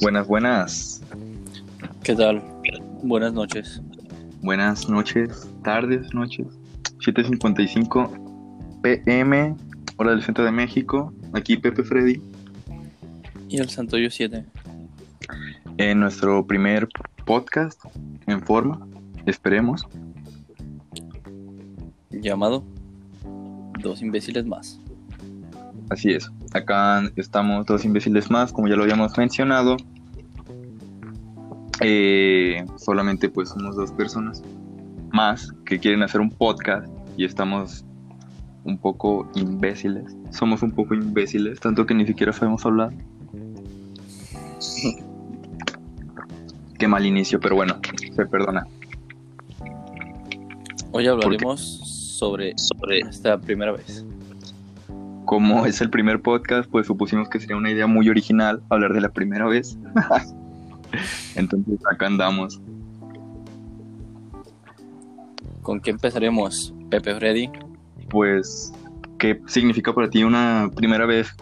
Buenas, buenas. ¿Qué tal? Buenas noches. Buenas noches, tardes, noches. 7.55 pm, hora del centro de México. Aquí Pepe Freddy. Y el Santoyo 7. En nuestro primer podcast en forma, esperemos. Llamado Dos imbéciles más. Así es. Acá estamos dos imbéciles más, como ya lo habíamos mencionado. Eh, solamente pues somos dos personas más que quieren hacer un podcast y estamos un poco imbéciles. Somos un poco imbéciles, tanto que ni siquiera sabemos hablar. Qué mal inicio, pero bueno, se perdona. Hoy hablaremos sobre, sobre esta primera vez. Como es el primer podcast, pues supusimos que sería una idea muy original hablar de la primera vez. Entonces acá andamos. ¿Con qué empezaremos, Pepe Freddy? Pues, ¿qué significa para ti una primera vez,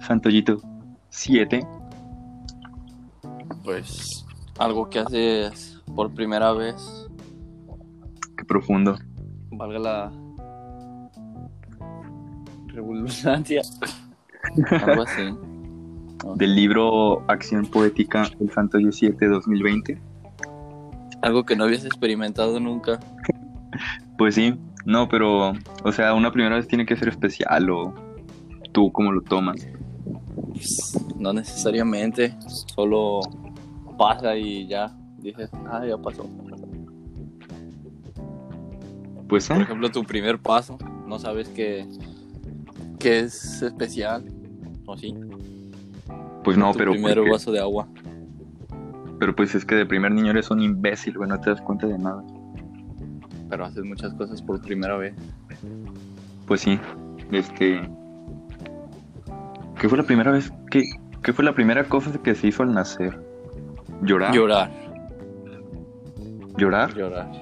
Santoyito? ¿Siete? Pues algo que haces por primera vez, Qué profundo. valga la revolucionaria. algo así. ¿no? Del libro Acción Poética El Santoyo 7 2020. Algo que no habías experimentado nunca. Pues sí, no, pero, o sea, una primera vez tiene que ser especial o tú cómo lo tomas. No necesariamente, solo pasa y ya dices, ah, ya pasó. Pues, Por ejemplo, tu primer paso, no sabes que, que es especial, ¿o sí? pues no, tu pero, primer porque- vaso de agua. pero pues es que de primer niño eres un imbécil, güey, no te das cuenta de nada. Pero haces muchas cosas por primera vez. Pues sí, este... ¿Qué fue la primera vez? ¿Qué, qué fue la primera cosa que se hizo al nacer? ¿Llorar? Llorar, ¿Llorar? llorar.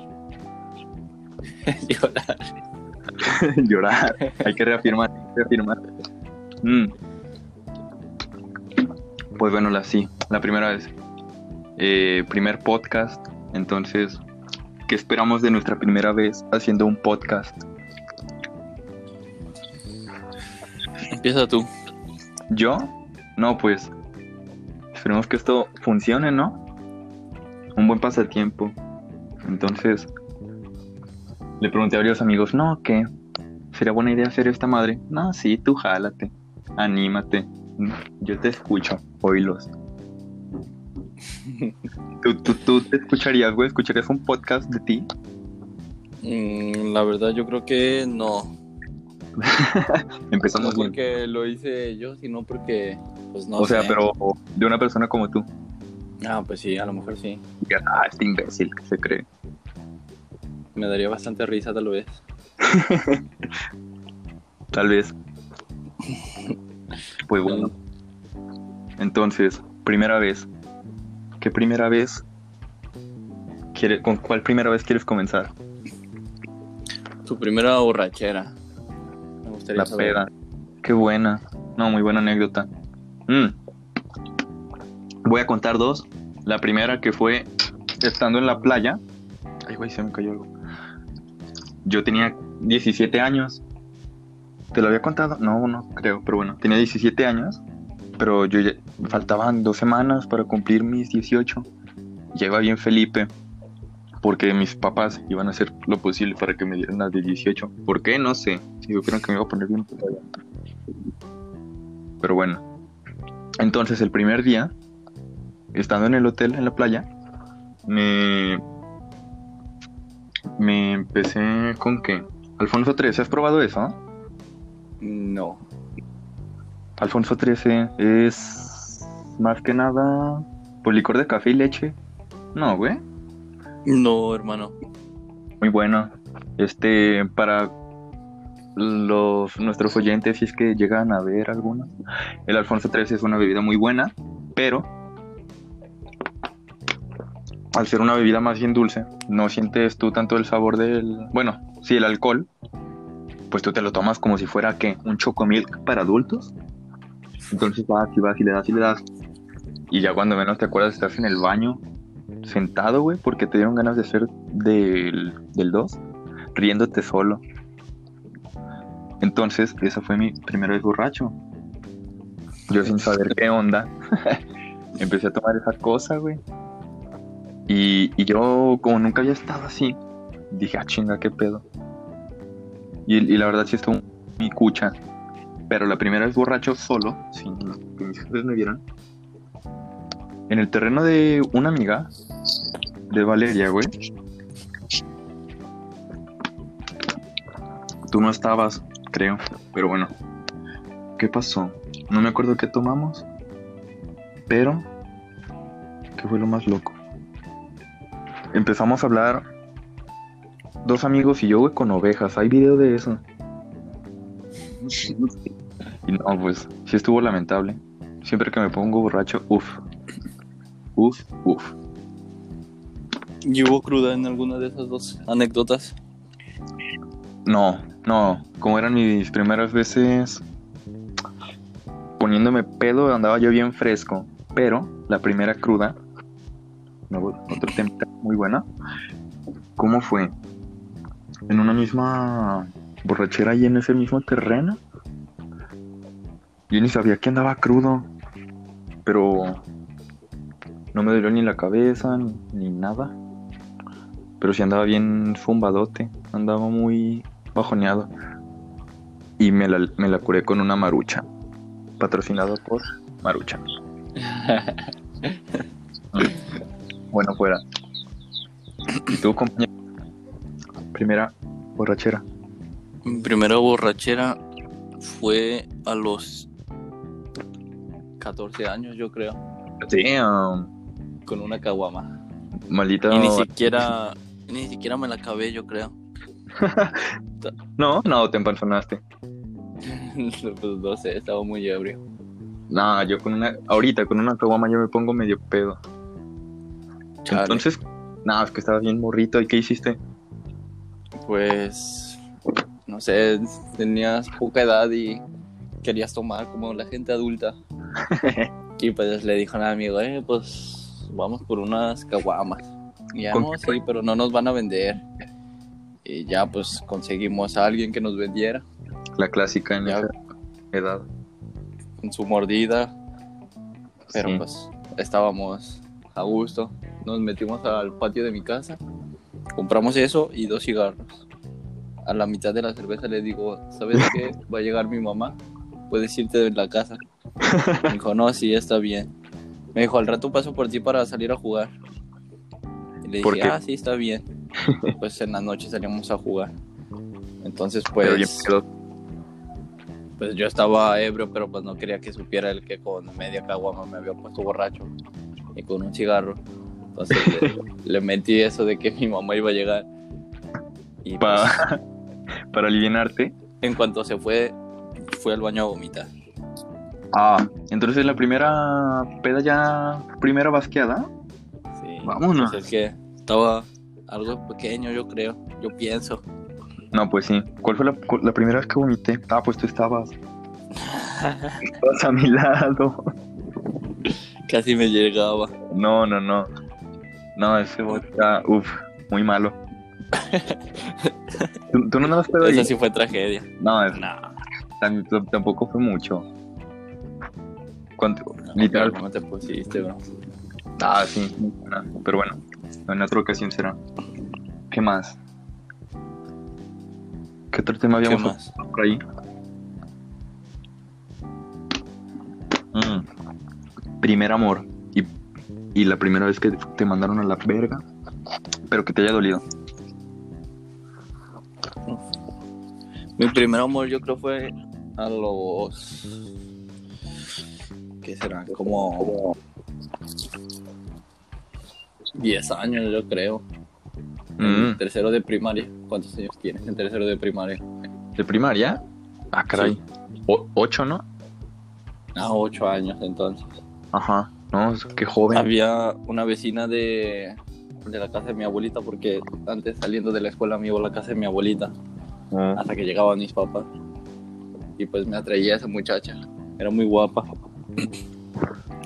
llorar. Llorar. Hay que reafirmar, reafirmar. Mm. Pues bueno, la sí, la primera vez. Eh, primer podcast. Entonces, ¿qué esperamos de nuestra primera vez haciendo un podcast? Empieza tú. ¿Yo? No, pues. Esperemos que esto funcione, ¿no? Un buen pasatiempo. Entonces, le pregunté a varios amigos, no, ¿qué? ¿Sería buena idea hacer esta madre? No, sí, tú jálate. Anímate. Yo te escucho. Oílos. ¿Tú, tú, tú te escucharías, güey? ¿Escucharías un podcast de ti? Mm, la verdad, yo creo que no. No Empezamos bien. porque lo hice yo, sino porque, pues no o sea, pero de una persona como tú. Ah, pues sí, a lo mejor sí. Ya, ah, este imbécil que se cree. Me daría bastante risa, tal vez. Tal vez. Pues bueno. Entonces, primera vez. ¿Qué primera vez? quiere- ¿Con cuál primera vez quieres comenzar? Tu primera borrachera. Me gustaría La saber. peda. Qué buena. No, muy buena anécdota. Mm. Voy a contar dos. La primera que fue estando en la playa. Ay, güey, se me cayó algo. Yo tenía 17 años. ¿Te lo había contado? No, no creo, pero bueno, tenía 17 años. Pero yo ya- faltaban dos semanas para cumplir mis 18. Ya iba bien Felipe. Porque mis papás iban a hacer lo posible para que me dieran las de 18. ¿Por qué? No sé. Si supieron que me iba a poner bien. pedo. Pero bueno. Entonces, el primer día, estando en el hotel, en la playa, me. Me empecé con que. Alfonso 13, ¿has probado eso? No. Alfonso 13 es. Más que nada. Pues licor de café y leche. No, güey. No, hermano. Muy bueno. Este, para los nuestros oyentes, si es que llegan a ver algunos, el Alfonso 13 es una bebida muy buena, pero al ser una bebida más bien dulce, no sientes tú tanto el sabor del, bueno, sí, el alcohol, pues tú te lo tomas como si fuera que un chocomilk para adultos. Entonces vas y vas y le das y le das. Y ya cuando menos te acuerdas estás en el baño, sentado, güey, porque te dieron ganas de ser del, del 2, riéndote solo. Entonces, esa fue mi primera vez borracho. Yo sin saber qué onda, empecé a tomar esa cosa, güey. Y, y yo, como nunca había estado así, dije, ah, chinga, qué pedo. Y, y la verdad sí estuvo mi cucha. Pero la primera vez borracho solo, sin que mis jefes me vieran. En el terreno de una amiga, de Valeria, güey. Tú no estabas, creo. Pero bueno. ¿Qué pasó? No me acuerdo qué tomamos. Pero... ¿Qué fue lo más loco? Empezamos a hablar... Dos amigos y yo, güey, con ovejas. Hay video de eso. Y no, pues, sí estuvo lamentable. Siempre que me pongo borracho, uff. Uf, uf. ¿Y hubo cruda en alguna de esas dos anécdotas? No, no. Como eran mis primeras veces poniéndome pedo, andaba yo bien fresco. Pero la primera cruda, no, otro tema muy buena. ¿Cómo fue? En una misma borrachera y en ese mismo terreno. Yo ni sabía que andaba crudo. Pero no me dolió ni la cabeza ni, nada. Pero sí andaba bien fumbadote. Andaba muy bajoneado. Y me la, me la curé con una marucha. Patrocinado por Marucha. bueno, fuera. ¿Y tú, compañero? Primera borrachera. Mi primera borrachera fue a los 14 años, yo creo, Damn. con una caguama. Maldita. Y ni siquiera, ni siquiera me la acabé, yo creo. No, no, te empanzonaste. pues no sé, estaba muy ebrio. No, yo con una. Ahorita con una caguama yo me pongo medio pedo. Chale. Entonces, nada, es que estabas bien morrito. ¿Y qué hiciste? Pues, no sé, tenías poca edad y querías tomar como la gente adulta. Y pues le dijo a un amigo, eh, pues vamos por unas caguamas. Y ya, ¿Con no, sí, pero no nos van a vender. Y ya, pues conseguimos a alguien que nos vendiera La clásica en Ya. esa edad. con su mordida. Pero Sí. pues estábamos a gusto. Nos metimos al patio de mi casa, compramos eso y dos cigarros. A la mitad de la cerveza le digo, ¿sabes qué? Va a llegar mi mamá, puedes irte de la casa. Me dijo, no, sí, está bien. Me dijo, al rato paso por ti para salir a jugar. Y le ¿Por dije, ah, sí, está bien. Pues en la noche salimos a jugar. Entonces, pues, pues yo estaba ebrio, pero pues no quería que supiera el que con media caguama me había puesto borracho y con un cigarro. Entonces le, le metí eso de que mi mamá iba a llegar. Y pues, Pa- para alivianarte. en cuanto se fue, fue al baño a vomitar. Ah, entonces la primera peda ya. Primera basqueada. Sí, Vámonos. pues es que estaba algo pequeño, yo creo. Yo pienso. No, pues sí. ¿Cuál fue la, la primera vez que vomité? Ah, pues tú estabas. Estabas a mi lado. Casi me llegaba. No, no, no. No, ese vodka, uff, muy malo. ¿Tú, tú no andabas pedo? Esa sí fue tragedia. No, es- No, tampoco fue mucho. ¿Cuánto? no, Literal. ¿cómo te pusiste, bro? Ah, sí. Pero bueno, en otra ocasión será. ¿Qué más? ¿Qué otro tema ¿Qué habíamos más? por ahí? Mm. Primer amor. Y, la primera vez que te mandaron a la verga. Pero que te haya dolido. Mi primer amor yo creo fue a los... ¿Qué será? Como 10 años yo creo. Mm. tercero de primaria. ¿Cuántos años tienes en tercero de primaria? ¿De primaria? Ah, caray. O- ocho, ¿no? Ah, 8 años entonces. Ajá. No, que joven. Había una vecina de, de la casa de mi abuelita porque antes saliendo de la escuela me iba a la casa de mi abuelita Oh. hasta que llegaban mis papás. Y pues me atraía esa muchacha. Era muy guapa.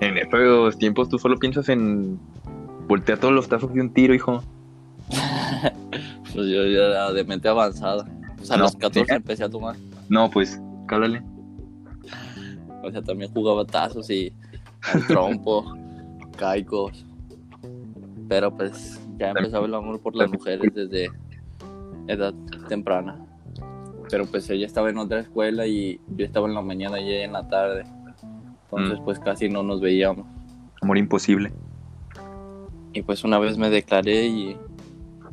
En estos tiempos tú solo piensas en voltear todos los tazos de un tiro, hijo. Pues yo ya era de mente avanzada. O sea, a los 14 ¿sí? empecé a tomar. No, pues, cálale. O sea, también jugaba tazos y al trompo, caicos. Pero pues ya empezaba el amor por las mujeres desde edad temprana. Pero pues ella estaba en otra escuela y yo estaba en la mañana y ella en la tarde. Entonces Mm. pues casi no nos veíamos. Amor imposible. Y pues una vez me declaré y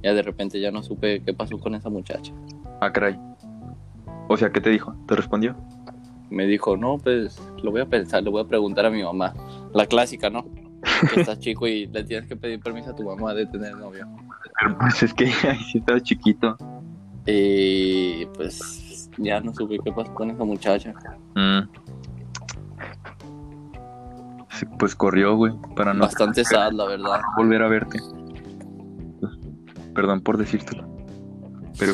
ya de repente ya no supe qué pasó con esa muchacha. Ah, caray. O sea, ¿qué te dijo? ¿Te respondió? Me dijo, no, pues lo voy a pensar, le voy a preguntar a mi mamá. La clásica, ¿no? Que estás chico y le tienes que pedir permiso a tu mamá de tener novio. Pero pues es que ahí estaba chiquito. Y pues ya no supe qué pasó con esa muchacha. Mm. Sí, pues corrió, güey, para no Bastante sad, la verdad. volver a verte. Perdón por decírtelo. Pero.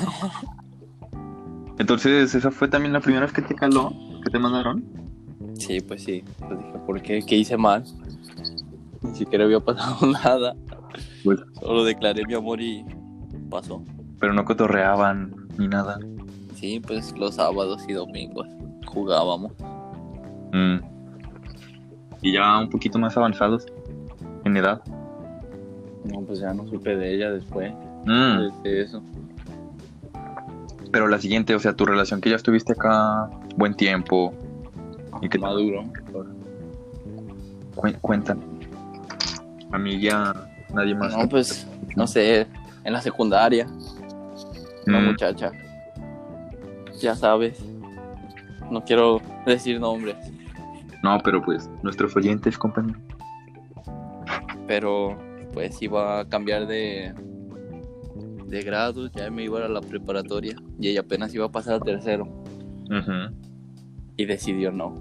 Entonces, ¿esa fue también la primera vez que te caló? ¿Que te mandaron? Sí, pues sí. Pues dije, ¿por qué? ¿Qué hice mal? Ni siquiera había pasado nada. Pues- Solo declaré mi amor y pasó. Pero no cotorreaban ni nada. Sí, pues los sábados y domingos jugábamos. Mm. Y ya un poquito más avanzados en edad. No, pues ya no supe de ella después Mm. de eso. Pero la siguiente, o sea, tu relación que ya estuviste acá buen tiempo. ¿Y tal? Maduro. Cu- cuéntame. A mí ya nadie más. No, pues, no sé, en la secundaria, una Mm. muchacha. Ya sabes. No quiero decir nombres, No, pero pues, nuestros oyentes, compañero. pero pues iba a cambiar de de grado, ya me iba a la preparatoria y ella apenas iba a pasar a tercero Ujú. y decidió no.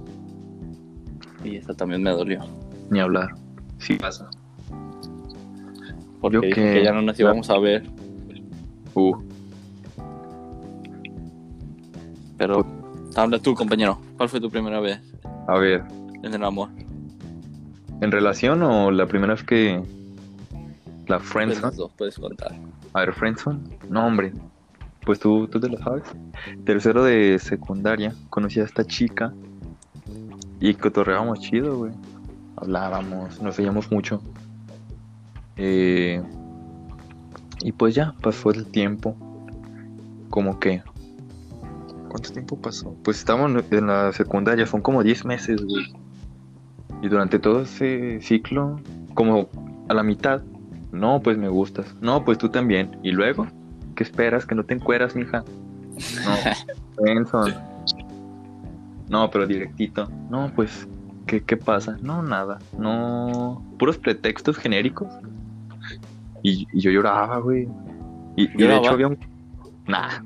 Y eso también me dolió, Ni hablar. Sí pasa. porque Yo dijo que- que ya no nos íbamos a ver, Uh. pero habla tú, compañero, ¿cuál fue tu primera vez A ver, en el amor? ¿en relación o la primera vez que. La Pues friendzone? los dos puedes contar. A ver, friendzone. No, hombre. Pues tú, tú te lo sabes. Tercero de secundaria, conocí a esta chica. Y cotorreábamos chido, güey. Hablábamos, nos veíamos mucho. Eh, y pues ya, pasó el tiempo. Como que. ¿Cuánto tiempo pasó? Pues estábamos en la secundaria, son como 10 meses, güey. Y durante todo ese ciclo, como a la mitad, no, pues me gustas. No, pues tú también. ¿Y luego? ¿Qué esperas? ¿Que no te encueras, mija? No, Benson. No, pero directito. No, pues, ¿qué, ¿qué pasa? No, nada. No. Puros pretextos genéricos. Y, y yo lloraba, güey. Y, y de hecho había un. Nah.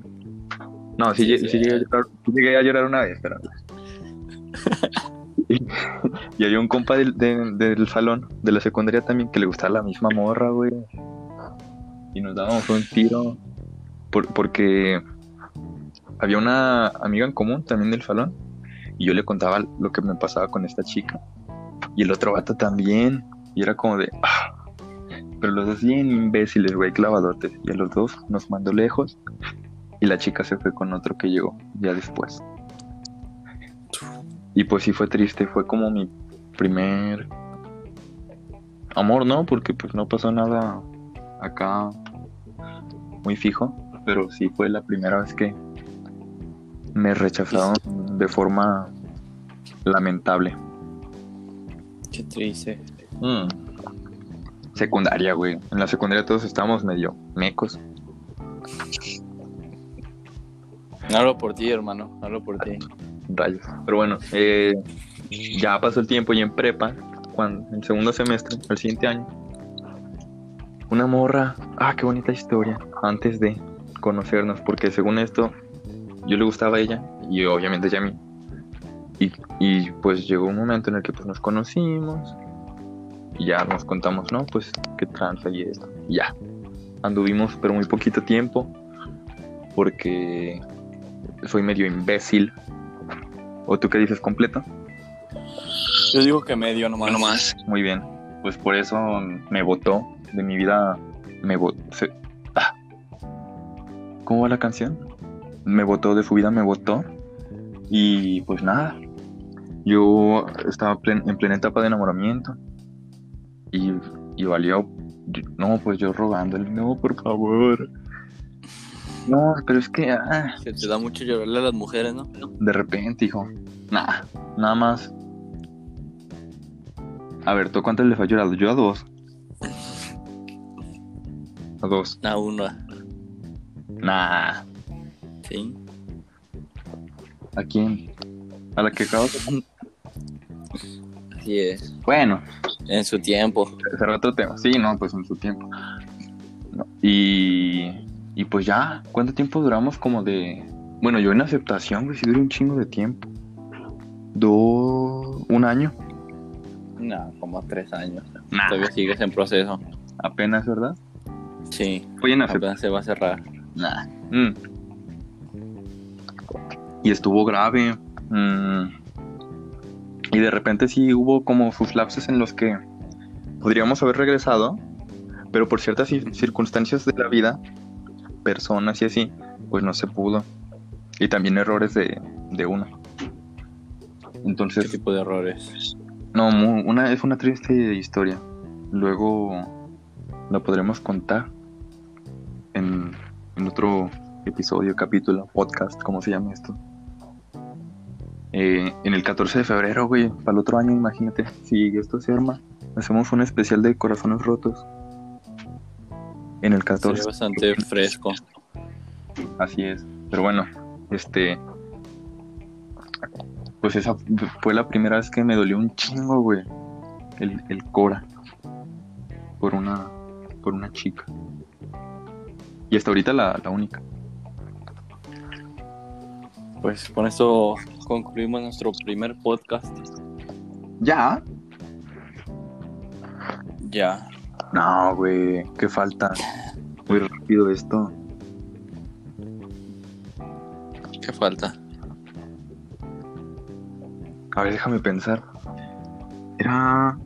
No, sí, Sí, sí. sí llegué, a llorar, sí llegué a llorar una vez, pero. y, había un compa del, de- del salón, de la secundaria también, que le gustaba la misma morra, güey. Y nos dábamos un tiro. por- porque había una amiga en común también del salón. Y yo le contaba lo que me pasaba con esta chica. Y el otro vato también. Y era como de. "Ah". Pero los dos bien imbéciles, güey, clavadotes. Y a los dos nos mandó lejos. Y la chica se fue con otro que llegó ya después. Y pues sí fue triste. Fue como mi primer amor, ¿no? Porque pues no pasó nada acá muy fijo. Pero sí fue la primera vez que me rechazaron de forma lamentable. Qué triste. Mm. Secundaria, güey. En la secundaria todos estábamos medio mecos. Hablo por ti, hermano. Hablo por ti. Rayos. Pero bueno, eh, ya pasó el tiempo y en prepa, cuando, en segundo semestre, el siguiente año, una morra, ah, qué bonita historia, antes de conocernos, porque según esto, yo le gustaba a ella y obviamente ella a mí. Y, y pues llegó un momento en el que pues nos conocimos y ya nos contamos, ¿no? Pues qué tranza y esto. Y ya. Anduvimos pero muy poquito tiempo porque soy medio imbécil. ¿O tú qué dices completo? Yo digo que medio nomás. Muy bien. Pues por eso me votó. De mi vida me votó. Ah. ¿Cómo va la canción? Me votó, de su vida me votó. Y pues nada. Yo estaba plen- en plena etapa de enamoramiento. Y, y valió. No, pues yo rogándole. No, por favor. No, pero es que. ah, Se te da mucho llorarle a las mujeres, ¿no? de repente, hijo. Nada, nada más. A ver, ¿tú cuántas le has llorado? Yo a dos. A dos. A uno. Nah. Sí. ¿A quién? ¿A la que acabo de... Así es. Bueno, En su tiempo. será otro tema. Sí, no, pues en su tiempo. No, Y, y pues ya, ¿cuánto tiempo duramos como de... Bueno, yo en aceptación, güey, sí duré un chingo de tiempo. Dos... Un año. No, como tres años. Nah, Todavía sigues en proceso. apenas, ¿verdad? Sí. Fue en aceptación. Apenas se va a cerrar. Nah. Mm. Y estuvo grave. Mm. Y de repente sí hubo como sus lapsos en los que podríamos haber regresado, pero por ciertas cir- circunstancias de la vida, personas y así, pues no se pudo. Y también errores de, de uno. ¿Qué Entonces, tipo de errores? no, una, es una triste historia. Luego la podremos contar en, en otro episodio, capítulo, podcast, como se llama esto. Eh, en el 14 de febrero, güey, para el otro año, imagínate, si esto se arma, hacemos un especial de corazones rotos. En el 14. Sería bastante fresco. Así es. Pero bueno, este. Pues esa fue la primera vez que me dolió un chingo, güey. El, el Cora. Por una. Por una chica. Y hasta ahorita la, la única. Pues con esto concluimos nuestro primer podcast. ¿Ya? Ya. No, güey. ¿Qué falta? Muy rápido esto. ¿Qué falta? A ver, déjame pensar. Era.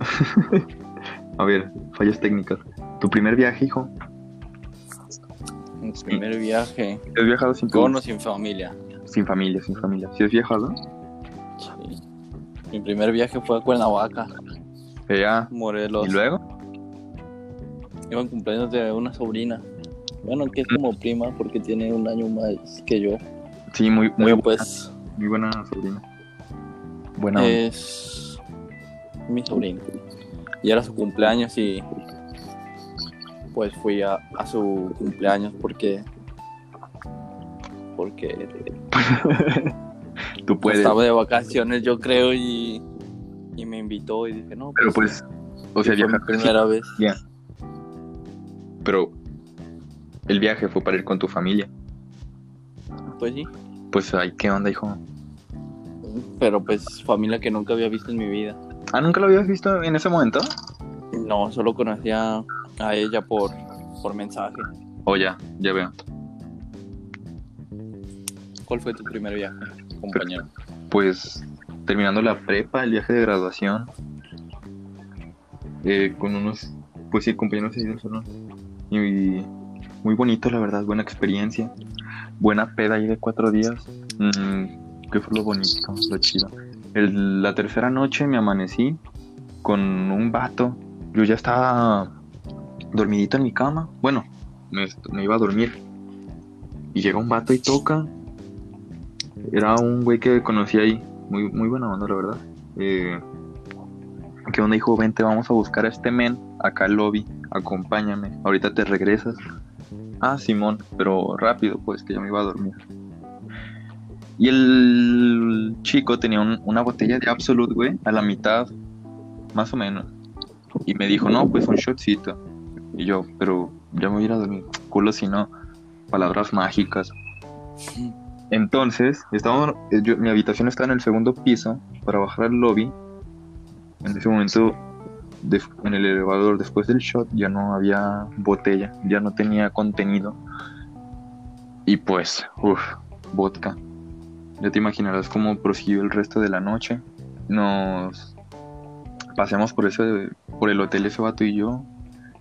A ver, fallas técnicas. Tu primer viaje, hijo. Mi primer viaje. ¿Has viajado sin, Con o sin familia. sin familia? Sin familia. ¿Sí has viajado? Mi primer viaje fue a Cuernavaca, ya. Morelos. ¿Y luego? Iban cumpleaños de una sobrina. Bueno, que es como prima porque tiene un año más que yo. Sí, muy, muy, Pero buena, pues muy buena sobrina. Buena. es mi sobrina. Y era su cumpleaños y pues fui a, a su cumpleaños porque porque Tú puedes. estaba de vacaciones yo creo y, y me invitó y dije no Pero pues, o sea, fue mi viajar. primera vez Ya. Pero el viaje fue para ir con tu familia. pues sí Pues, ay, ¿qué onda, hijo? pero pues familia que nunca había visto en mi vida Ah, ¿nunca lo habías visto en ese momento? no solo conocía a ella por por mensaje Oh, ya, ya veo. ¿cuál fue tu primer viaje compañero? Pues, terminando la prepa, el viaje de graduación. eh, con unos, pues sí, compañeros salón. Y muy bonito, la verdad, buena experiencia. Buena peda ahí de cuatro días. Mm, ¿Qué fue lo bonito, lo chido? La tercera noche me amanecí con un vato. Yo ya estaba dormidito en mi cama. Bueno, me, me iba a dormir. Y llega un vato y toca. Era un güey que conocí ahí. Muy, muy buena onda, la verdad. Eh, ¿Qué onda, hijo? Vente, vamos a buscar a este men acá al lobby. Acompáñame. Ahorita te regresas. Ah, Simón, pero rápido, pues que ya me iba a dormir. Y el chico tenía un- una botella de Absolute, güey, a la mitad, más o menos. Y me dijo, no, pues un shotcito. Y yo, pero ya me voy a ir a dormir. Culo si no. Palabras mágicas. Entonces, estábamos, eh, yo- mi habitación está en el segundo piso para bajar al lobby. En ese momento, en el elevador, después del shot, ya no había botella, ya no tenía contenido. Y pues, uff, vodka. Ya te imaginarás cómo prosiguió el resto de la noche. Nos pasemos por ese, por el hotel ese vato y yo.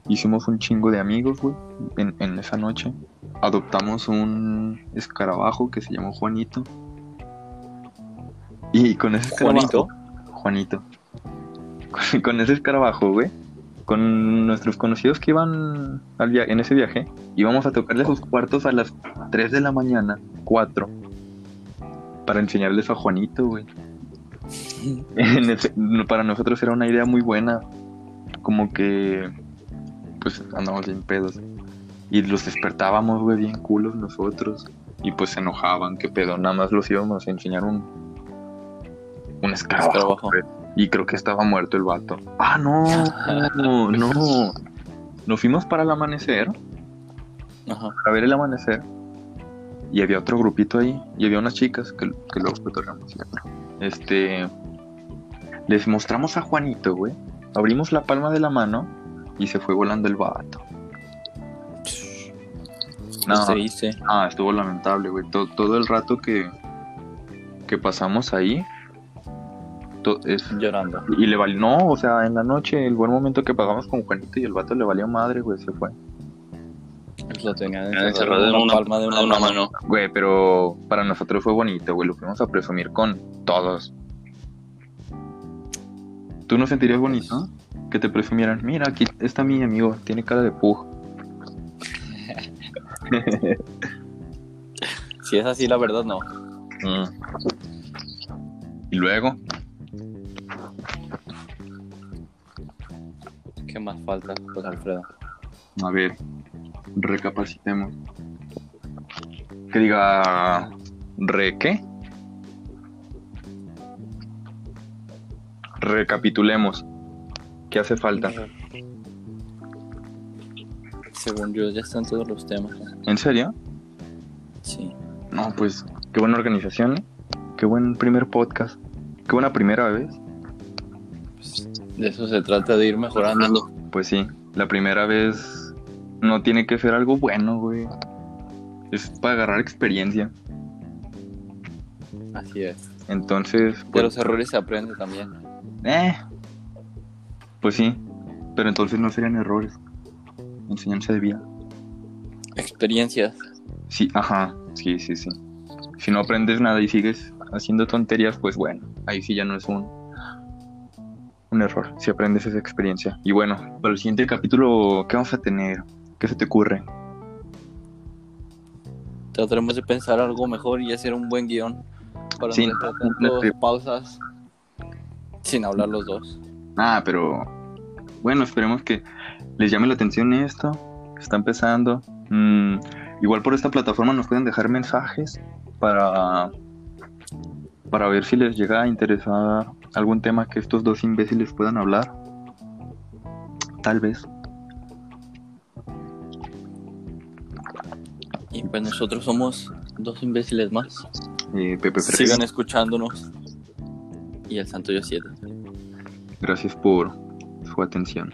Hicimos un chingo de amigos, güey, en, en esa noche. Adoptamos un escarabajo que se llamó Juanito. Y con ese escarabajo- Juanito. Con, con ese escarabajo, güey. Con nuestros conocidos que iban al via- en ese viaje, íbamos a tocarle sus cuartos a las 3 de la mañana, 4, para enseñarles a Juanito, güey. En ese- para nosotros era una idea muy buena, como que, pues andamos bien pedos. Y los despertábamos, güey, bien culos nosotros. Y pues se enojaban, qué pedo, nada más los íbamos a enseñar un, un güey. Y creo que estaba muerto el vato. Ah, no, no, no. Nos fuimos para el amanecer, Ajá. a ver el amanecer. Y había otro grupito ahí. Y había unas chicas que, que luego pero, Este. Les mostramos a Juanito, güey. Abrimos la palma de la mano y se fue volando el vato. No. ¿Qué se dice? Ah, estuvo lamentable, güey. Todo, todo el rato que, que pasamos ahí. to- es, Llorando. y le valió. No, o sea, en la noche, el buen momento que pagamos con Juanito y el vato le valió madre, güey, se fue. Lo tenían Encerrado encerrado en una la palma de una, mano. Güey, pero para nosotros fue bonito, güey. Lo fuimos a presumir con todos. ¿Tú no sentirías bonito? Que te presumieran. Mira, aquí está mi amigo. Tiene cara de pug. Si es así, la verdad, no. Mm. Y luego, ¿Qué más falta, pues, Alfredo? a ver, recapacitemos. Que diga. ¿Re qué? Recapitulemos. ¿Qué hace falta? Según yo, ya están todos los temas. ¿En serio? Sí. No, pues qué buena organización, ¿eh? qué buen primer podcast, qué buena primera vez. Pues, de eso se trata, de ir mejorando. Pues sí, la primera vez no tiene que ser algo bueno, güey. Es para agarrar experiencia. Así es. Entonces, De pues, los errores se aprende también. eh, pues sí, pero entonces no serían errores. Enseñanza de vida. Experiencias. Sí, ajá, sí, sí, sí. Si no aprendes nada y sigues haciendo tonterías, pues bueno, ahí sí ya no es un, un error, si aprendes esa experiencia. Y bueno, para el siguiente capítulo, ¿qué vamos a tener? ¿Qué se te ocurre? Trataremos de pensar algo mejor y hacer un buen guion para Sí, no no, pausas sin hablar los dos. Ah, pero bueno, esperemos que les llame la atención esto, está empezando. Mm, igual por esta plataforma nos pueden dejar mensajes para, para ver si les llega a interesar algún tema que estos dos imbéciles puedan hablar. Tal vez. Y pues nosotros somos dos imbéciles más. Eh, Pepe Sigan escuchándonos. Y el Santo Yo 7. Gracias por su atención.